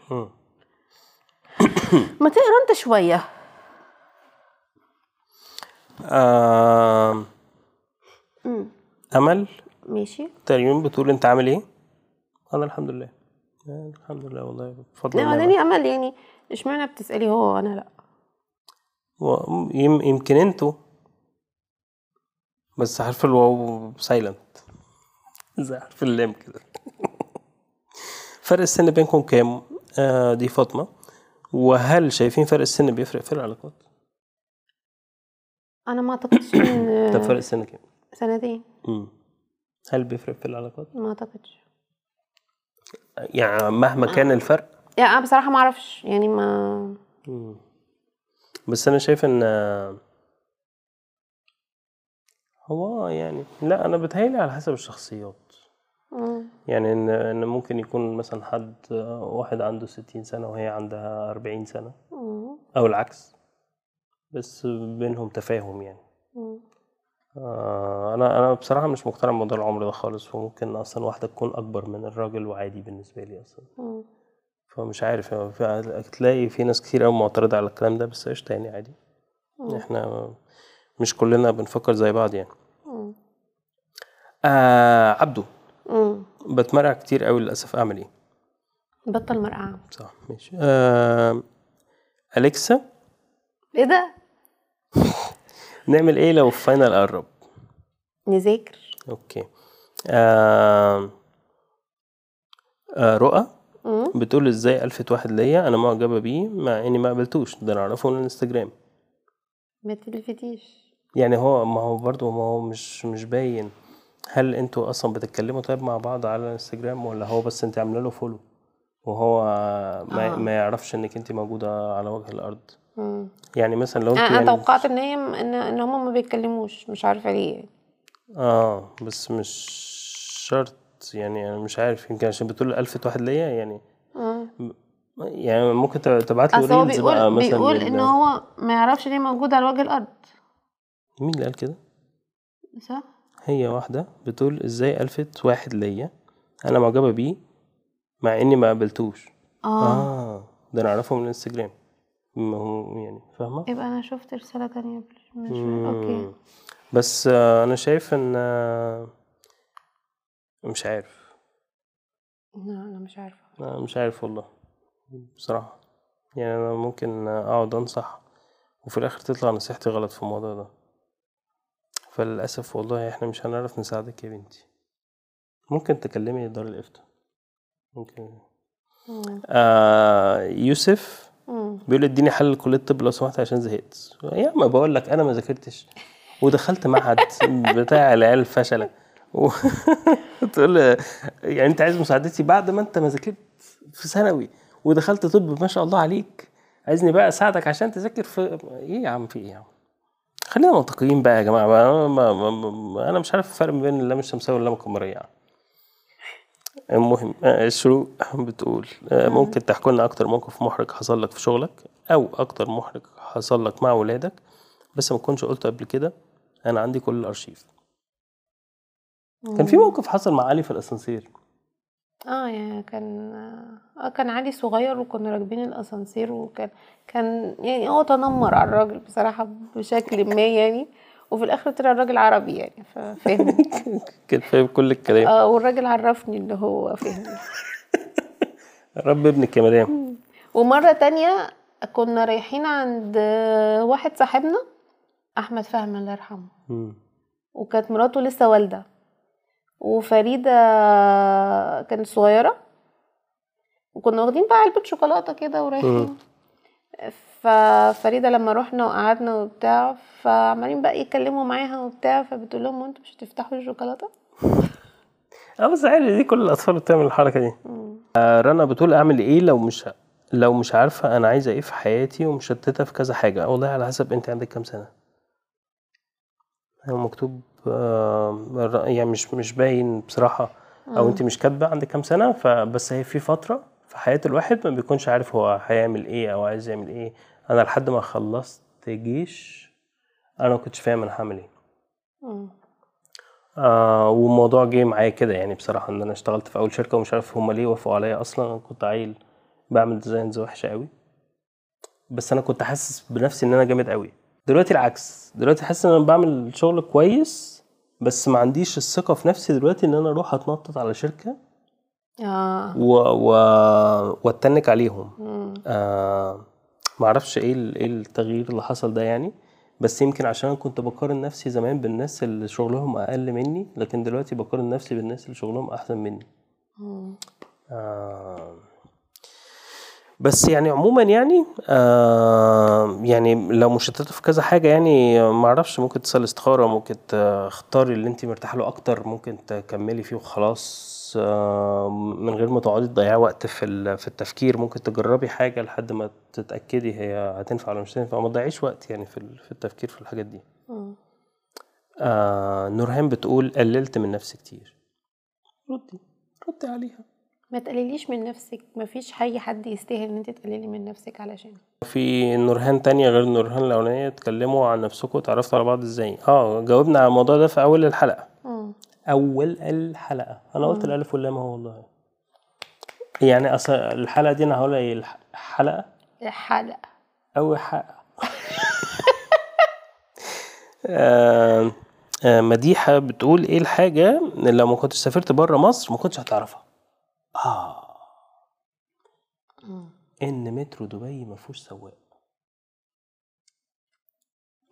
ما تقرا انت شوية. آه... أمل؟ ماشي. تقريبا بتقول أنت عامل إيه؟ أنا الحمد لله. آه، الحمد لله والله بفضل لا الله بعدين أمل يعني إشمعنى بتسألي هو وأنا لأ؟ و- يم- يمكن أنتوا. بس حرف الواو سايلنت *laughs* زي حرف اللام كده. *laughs* فرق السن بينكم كام؟ آه دي فاطمة. وهل شايفين فرق السن بيفرق في العلاقات؟ أنا ما أعتقدش *coughs* طب فرق السن كام؟ سنتين مم. هل بيفرق في العلاقات؟ ما أعتقدش يعني مهما كان الفرق يعني أنا بصراحة ما أعرفش يعني ما مم. بس أنا شايف إن هو يعني لا أنا بتهيألي على حسب الشخصيات مم. يعني ان إن ممكن يكون مثلا حد واحد عنده ستين سنة وهي عندها أربعين سنة مم. أو العكس بس بينهم تفاهم يعني مم. آه، أنا أنا بصراحة مش مقتنع بموضوع العمر ده خالص وممكن أصلا واحدة تكون أكبر من الراجل وعادي بالنسبة لي أصلا مم. فمش عارف يعني في- تلاقي في ناس كتير قوي معترضة على الكلام ده بس قشطة يعني عادي إحنا مش كلنا بنفكر زي بعض يعني. آه عبدو بتتمرقع كتير قوي للأسف. أعمل إيه؟ بطل مرقعة. صح ماشي. آه أليكسا؟ إيه ده؟ *laughs* نعمل إيه لو ال final قرب؟ نذاكر. okay. آه آه رؤى. بتقول إزاي ألفت واحد ليا؟ أنا معجبة بيه مع إني ما قابلتوش. ده أنا أعرفه من الإنستجرام. ما تلفتيش. يعني هو ما هو برضه ما هو مش مش باين. هل أنتوا أصلا بتتكلموا طيب مع بعض على الانستجرام ولا هو بس انت عامله له فولو وهو ما, آه. ما يعرفش انك انت موجوده على وجه الأرض. مم. يعني مثلا لو انت أنا يعني توقعت إن هي ان إن هم ما بيتكلموش مش عارفة ليه يعني. آه بس مش شرط يعني أنا مش عارف يمكن عشان بتقول ألفت واحد ليا يعني. مم. يعني ممكن تبعت له ريلز بقى مثلا بيقول إن هو ما يعرفش ليه موجود على وجه الأرض. مين اللي قال كده؟ صح؟ هي واحدة بتقول إزاي ألفت واحد ليا؟ أنا معجبة بيه مع إني ما قابلتوش. آه. آه ده أنا أعرفه من الإنستجرام. ما هو يعني فاهمة؟ يبقى أنا شفت رسالة تانية مش مم. بس آه أنا شايف إن آه مش عارف. لا أنا مش عارفة. أنا مش عارف والله. بصراحة. يعني أنا ممكن أقعد أنصح وفي الآخر تطلع نصيحتي غلط في الموضوع ده. فللأسف والله إحنا مش هنعرف نساعدك يا بنتي. ممكن تكلمي دار الإفتاء. ممكن. مم. آه يوسف مم. بيقول اديني حل لكلية الطب لو سمحت عشان زهقت. يا ما بقول لك أنا ما ذاكرتش. ودخلت معهد *laughs* بتاع العيال الفشلة. *laughs* تقول يعني أنت عايز مساعدتي بعد ما أنت ما ذاكرت في ثانوي. ودخلت طب ما شاء الله عليك. عايزني بقى أساعدك عشان تذاكر في إيه يا عم في إيه يا عم؟ خلينا منطقيين بقى يا جماعة ما ما ما ما أنا مش عارف الفرق بين اللام الشمسية واللام القمرية. يعني. المهم آه، شروق بتقول آه، ممكن تحكي لنا أكتر موقف محرج حصل لك في شغلك؟ أو أكتر محرج حصل لك مع ولادك؟ بس ما كنتش قلت قبل كده. أنا عندي كل الأرشيف. كان في موقف حصل مع علي في الأسانسير. آه يعني كان آه كان علي صغير وكنا راكبين الأسانسير وكان كان يعني هو تنمر على الراجل بصراحة بشكل ما يعني. وفي الآخر طلع الراجل عربي يعني ففهم *laughs* كان فاهم كل الكلام. آه والراجل عرفني ان هو فهم *laughs* رب ابنك يا مدام ومرة تانية كنا رايحين عند واحد صاحبنا أحمد فهمي الله يرحمه. وكانت مراته لسه والدة. وفريدة كانت صغيرة وكنا واخدين بقى علبة شوكولاتة كده ورايحين. ففريدة لما رحنا وقعدنا وبتاع فعمالين بقى يتكلموا معاها وبتاع فبتقول لهم أنتوا مش هتفتحوا الشوكولاتة؟ *laughs* آه بس عادي دي كل الأطفال بتعمل الحركة دي. آه رنا بتقول أعمل إيه لو مش لو مش عارفة أنا عايزة إيه في حياتي ومشتتة في كذا حاجة. والله على حسب أنت عندك كام سنة. هو مكتوب يعني مش مش باين بصراحة أو أنت مش كاتبة عندك كام سنة فبس هي في فترة في حياة الواحد ما بيكونش عارف هو هيعمل إيه أو عايز يعمل إيه. أنا لحد ما خلصت جيش أنا ما كنتش فاهم أنا هعمل مم. آه والموضوع جه معايا كده يعني بصراحة إن أنا اشتغلت في أول شركة ومش عارف هما ليه وافقوا عليا. أصلا أنا كنت عيل بعمل ديزاينز وحشة قوي بس أنا كنت حاسس بنفسي إن أنا جامد قوي دلوقتي العكس. دلوقتي حاسس إن أنا بعمل شغل كويس بس ما عنديش الثقة في نفسي دلوقتي إن أنا أروح أتنطط على شركة آه. و... و... وأتنك عليهم. مم. آه معرفش إيه ال- إيه التغيير اللي حصل ده يعني بس يمكن عشان أنا كنت بقارن نفسي زمان بالناس اللي شغلهم أقل مني لكن دلوقتي بقارن نفسي بالناس اللي شغلهم أحسن مني. مم. آه. بس يعني عموما يعني آه يعني لو مشتتة في كذا حاجة يعني معرفش ممكن تصلي استخارة ممكن تختاري اللي انت مرتاحة له أكتر ممكن تكملي فيه وخلاص آه من غير ما تقعدي تضيعي وقت في في التفكير. ممكن تجربي حاجة لحد ما تتأكدي هي هتنفع ولا مش هتنفع وما تضيعيش وقت يعني في في التفكير في الحاجات دي. آه نورهان بتقول قللت من نفسي كتير. ردي ردي عليها. ما تقلليش من نفسك مفيش اي حد يستاهل إن أنت تقللي من نفسك علشان. في نورهان تانية غير نورهان الأولانية اتكلموا عن نفسكم وتعرفتوا على بعض إزاي. آه جاوبنا على الموضوع ده في أول الحلقة. مم. أول الحلقة. أنا قلت الألف واللام أهو والله. يعني أصل الحلقة دي أنا هقولها إيه؟ الح- حلقة؟ الحلقة. أول حلقة. *laughs* آه، آه، مديحة بتقول إيه الحاجة؟ اللي لو ما كنتش سافرت بره مصر ما كنتش هتعرفها. آه مم. إن مترو دبي ما فيهوش سواق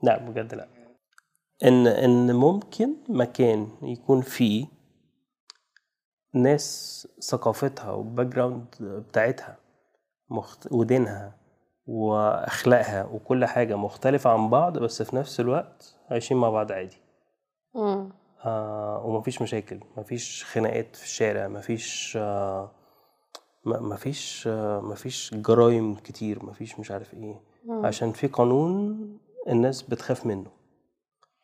لا بجد لا إن إن ممكن مكان يكون فيه ناس ثقافتها وال background بتاعتها مخت... ودينها وأخلاقها وكل حاجة مختلفة عن بعض بس في نفس الوقت عايشين مع بعض عادي مم. آه ومفيش مشاكل مفيش خناقات في الشارع مفيش آه مفيش آه مفيش جرايم كتير مفيش مش عارف إيه مم. عشان في قانون الناس بتخاف منه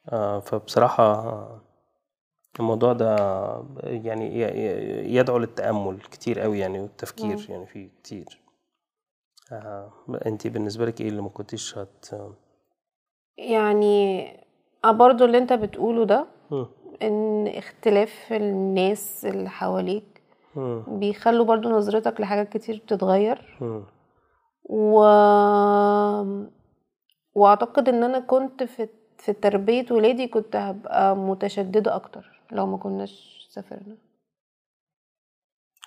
آه فبصراحة آه، الموضوع ده يعني يدعو للتأمل كتير قوي يعني والتفكير يعني فيه كتير آه انتي بالنسبة لك إيه اللي ما كنتيش هت يعني برضو اللي انت بتقوله ده مم. إن اختلاف الناس اللي حواليك مم. بيخلوا برضو نظرتك لحاجات كتير بتتغير. و... وأعتقد إن أنا كنت في في تربية ولادي كنت هبقى متشددة أكتر لو ما كناش سافرنا.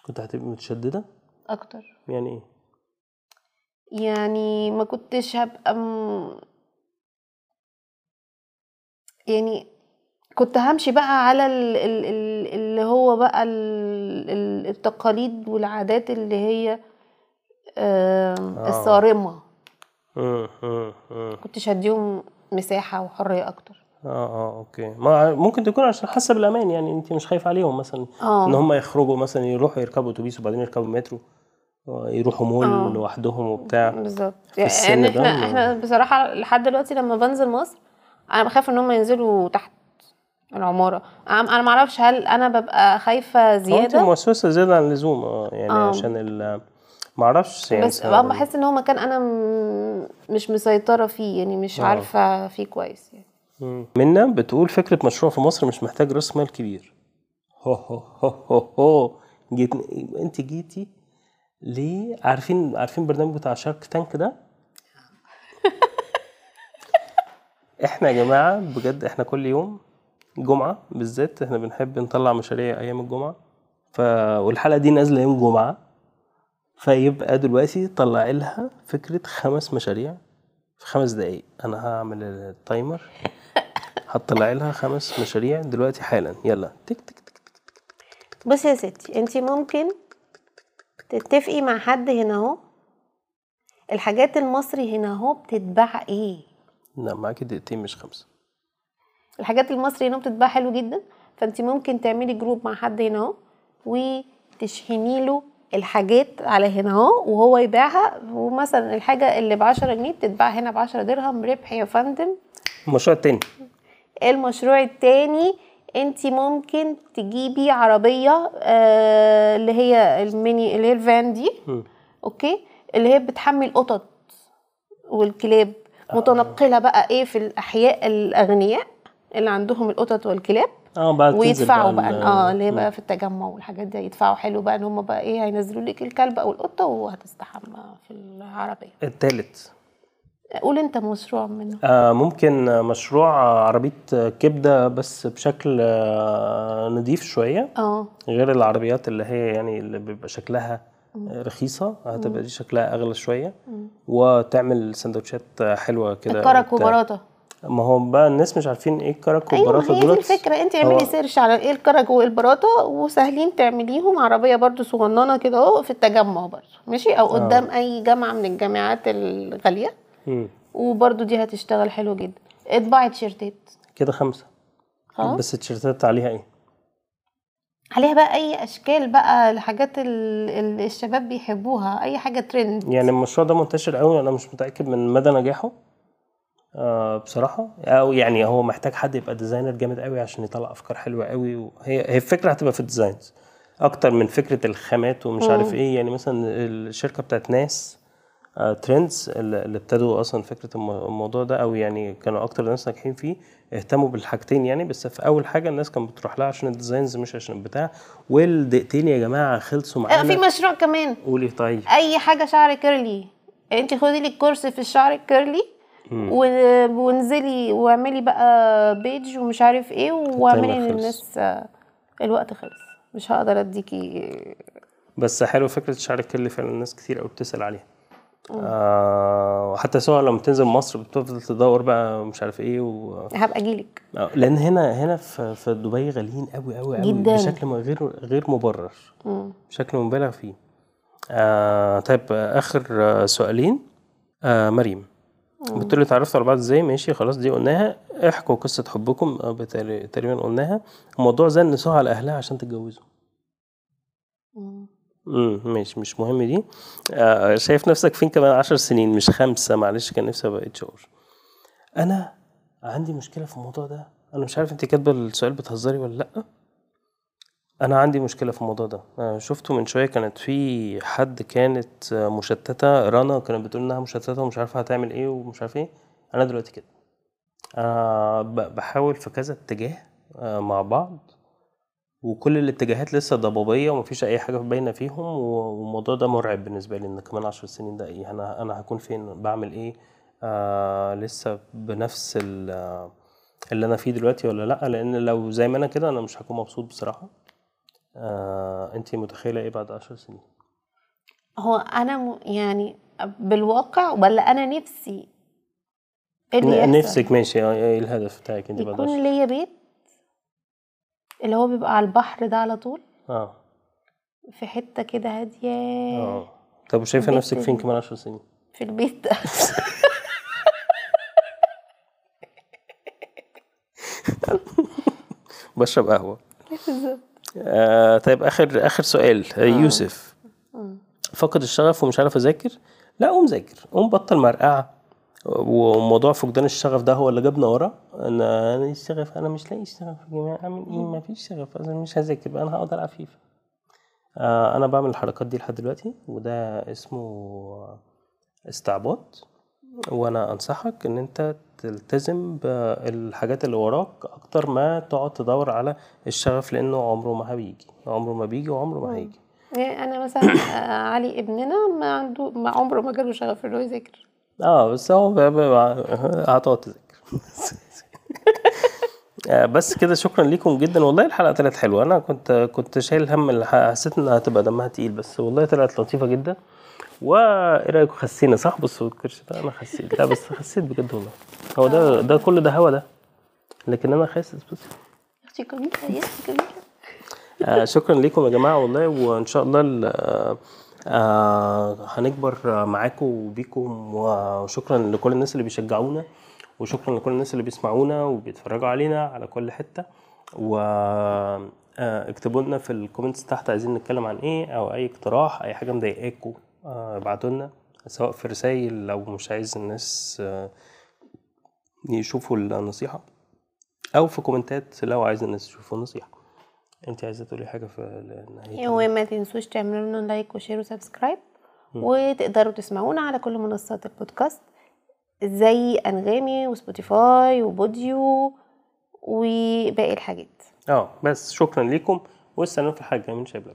كنت هتبقي متشددة؟ أكتر. يعني إيه؟ يعني ما كنتش هبقى م... يعني كنت همشي بقى على ال- ال- ال- اللي هو بقى ال- ال- التقاليد والعادات اللي هي آه. الصارمة. مم. مم. كنتش هديهم مساحة وحرية أكتر آه آه أوكي ما ممكن تكون عشان حاسة بالأمان يعني أنت مش خايفة عليهم مثلا إن آه هم يخرجوا مثلا يروحوا يركبوا أتوبيس وبعدين يركبوا مترو آه، يروحوا مول آه. لوحدهم وبتاع بالظبط يعني إحنا إحنا بصراحة لحد دلوقتي لما بنزل مصر أنا بخاف إن هم ينزلوا تحت العمارة أنا أنا معرفش هل أنا ببقى خايفة هو أنت زيادة موسوسة زيادة عن اللزوم آه يعني آه. عشان ال ما أعرفش يعني بس بحس إن هو مكان أنا مش مسيطرة فيه يعني مش آه. عارفة فيه كويس يعني. منا بتقول فكرة مشروع في مصر مش محتاج راس مال كبير هو هو هو, هو. جيت انت جيتي ليه عارفين عارفين برنامج بتاع شارك تانك ده *laughs* إحنا يا جماعة بجد إحنا كل يوم جمعة بالذات إحنا بنحب نطلع مشاريع أيام الجمعة. ف والحلقة دي نازلة يوم جمعة. فيبقى دلوقتي طلع لها فكرة خمس مشاريع في خمس دقايق. أنا هعمل التايمر. هطلع لها خمس مشاريع دلوقتي حالا. يلا. تك تك تك بصي يا ستي انت ممكن تتفقي مع حد هنا اهو. الحاجات المصري هنا اهو بتتباع إيه؟ لا معاكي دقيقتين مش خمسة. الحاجات المصري هنا بتتباع حلو جدا فأنت ممكن تعملي جروب مع حد هنا أهو وتشحني له الحاجات على هنا أهو وهو يبيعها ومثلا الحاجة اللي ب 10 جنيه بتتباع هنا ب 10 درهم ربح يا فندم. المشروع التاني. المشروع التاني أنت ممكن تجيبي عربية آه اللي هي الميني اللي هي الفان دي مم. أوكي؟ اللي هي بتحمل قطط والكلاب. متنقلة بقى إيه في الأحياء الأغنياء. اللي عندهم القطط والكلاب آه تنزل ويدفعوا بقى, ال- آه اللي هي بقى في التجمع والحاجات دي يدفعوا حلو بقى إن هم بقى إيه هينزلوا لك الكلب أو القطة وهتستحمى في العربية. التالت. قول أنت مشروع منه. آه ممكن مشروع عربية كبدة بس بشكل آه نضيف شوية آه. غير العربيات اللي هي يعني اللي بيبقى شكلها رخيصة هتبقى دي شكلها أغلى شوية وتعمل سندوتشات حلوة كده الكرك وبتاع. وبراطه ما هو بقى الناس مش عارفين إيه الكرك هي دي دولت. الفكرة. انت اعملي سيرش على إيه الكرك والبراطه وسهلين تعمليهم. عربية برضو صغننة كده اهو في التجمع برضو ماشي؟ أو قدام أي جامعة من الجامعات الغالية. وبرضو دي هتشتغل حلو جدا. اطبعي تيشيرتات. كده خمسة. خلاص بس التيشيرتات عليها إيه؟ عليها بقى أي أشكال بقى الحاجات ال- ال- الشباب بيحبوها أي حاجة ترند يعني المشروع ده منتشر قوي أنا مش متأكد من مدى نجاحه. آه بصراحة. أو يعني هو محتاج حد يبقى designer جامد قوي عشان يطلع أفكار حلوة قوي. وهي هي الفكرة هتبقى في ال designs أكتر من فكرة الخامات ومش عارف إيه. يعني مثلا الشركة بتاعت ناس آه ترندز اللي ابتدوا أصلا فكرة الم- الموضوع ده أو يعني كانوا أكتر ناس ناجحين فيه اهتموا بالحاجتين يعني. بس في أول حاجة الناس كانت بتروح لها عشان ال designs مش عشان البتاع. والدقيقتين يا جماعة خلصوا آه، في معانا مشروع كمان. قولي طيب. أي حاجة شعر curly. انت خدي لك كورس في الشعر ال curly وانزلي واعملي بقى page ومش عارف إيه واعملي. للناس الوقت خلص. مش هقدر أديكي بس حلو فكرة الشعر ال curly فعلا الناس كتير قوي بتسأل عليها. آه وحتى سواء لما تنزل مصر بتفضل تدور بقى مش عارف إيه و... هبقى أجيلك. آه، لأن هنا هنا في, في دبي غاليين قوي قوي قوي جداً. بشكل غير غير مبرر. بشكل مبالغ فيه. آه طيب آخر سؤالين. آه مريم. بتقولي اتعرفتوا على بعض إزاي؟ ماشي خلاص دي قلناها احكوا قصة حبكم. آه، تقريبا قلناها. موضوع زن نسوها على أهلها عشان تتجوزوا. امم ماشي مش مهم دي. آه شايف نفسك فين كمان عشر سنين؟ مش خمسة معلش كان نفسي أبقى HR أنا عندي مشكلة في الموضوع ده. أنا مش عارف أنت كاتبة السؤال بتهزري ولا لأ؟ أنا عندي مشكلة في الموضوع ده. شفته من شوية كانت في حد كانت مشتتة رنا كانت بتقول إنها مشتتة ومش عارفة هتعمل إيه ومش عارف إيه. أنا دلوقتي كده. أنا بحاول في كذا اتجاه آه، مع بعض وكل الاتجاهات لسه ضبابية ومفيش أي حاجة باينة فيهم والموضوع ده مرعب بالنسبة لي إن كمان عشر سنين ده إيه أنا أنا هكون فين بعمل إيه آه لسه بنفس ال- اللي أنا فيه دلوقتي ولا لأ؟ لأن لو زي ما أنا كده أنا مش هكون مبسوط بصراحة. آه أنتي متخيلة إيه بعد عشر سنين؟ هو أنا م... يعني بالواقع ولا أنا نفسي إيه اللي يحصل؟ نفسك ماشي آه، إيه الهدف بتاعك أنت بعد يكون ليا بيت اللي هو بيبقى على البحر ده على طول؟ آه. في حتة كده هادية. آه. طب البيت نفسك فين كمان عشر سنين؟ في البيت ده. *laughs* بشرب قهوة. آه طيب آخر آخر سؤال. آه. يوسف. فقد الشغف ومش عارف أذاكر؟ لا قوم ذاكر. قوم بطل مرقعة. وموضوع فقدان الشغف ده هو اللي جابنا ورا. أنا أنا الشغف أنا مش لاقي الشغف يا جماعة. أعمل إيه؟ ما فيش شغف. أنا مش هذاكر أنا هقعد ألعب فيفا. آه أنا بعمل الحركات دي لحد دلوقتي وده اسمه استعباط. وأنا انصحك ان انت تلتزم بالحاجات اللي وراك أكتر ما تقعد تدور على الشغف لأنه عمره ما هيجي. عمره ما بيجي وعمره ما هيجي. يعني أنا مثلا آه، علي ابننا ما عنده ما عمره ما جاله شغف إنه يذاكر. آه بس هو هتقعد تذاكر. *laughs* آه، بس كده شكرا ليكم جدا. والله الحلقة طلعت حلوة. أنا كنت كنت شايل هم حسيت إنها هتبقى دمها تقيل بس والله طلعت لطيفة جدا. وايه رايكم خسينا؟ صح بصوا الكرش ده أنا خسيت. لا بس خسيت بجد والله. هو ده ده كل ده هوا ده. لكن أنا خاسس بس. أختي جميله يا أختي جميله آه شكرا لكم يا جماعة والله وإن شاء الله ال- آه هنكبر معاكم وبيكم وشكرا لكل الناس اللي بيشجعونا وشكرا لكل الناس اللي بيسمعونا وبيتفرجوا علينا على كل حتة. و آه، اكتبوا لنا في ال comments تحت عايزين نتكلم عن إيه أو أي اقتراح أي حاجة مضايقاكوا. آه، ابعتوا لنا سواء في رسائل لو مش عايز الناس آه، يشوفوا النصيحة أو في comment ات لو عايز الناس يشوفوا النصيحة. انت عايزة تقولي حاجة في نهايه وما تنسوش تعملوا لنا like و share و subscribe وتقدروا تسمعونا على كل منصات البودكاست زي أنغامي وسبوتيفاي وبوديو وباقي الحاجات. آه بس شكرا ليكم واستنوا في الحلقة من بلبن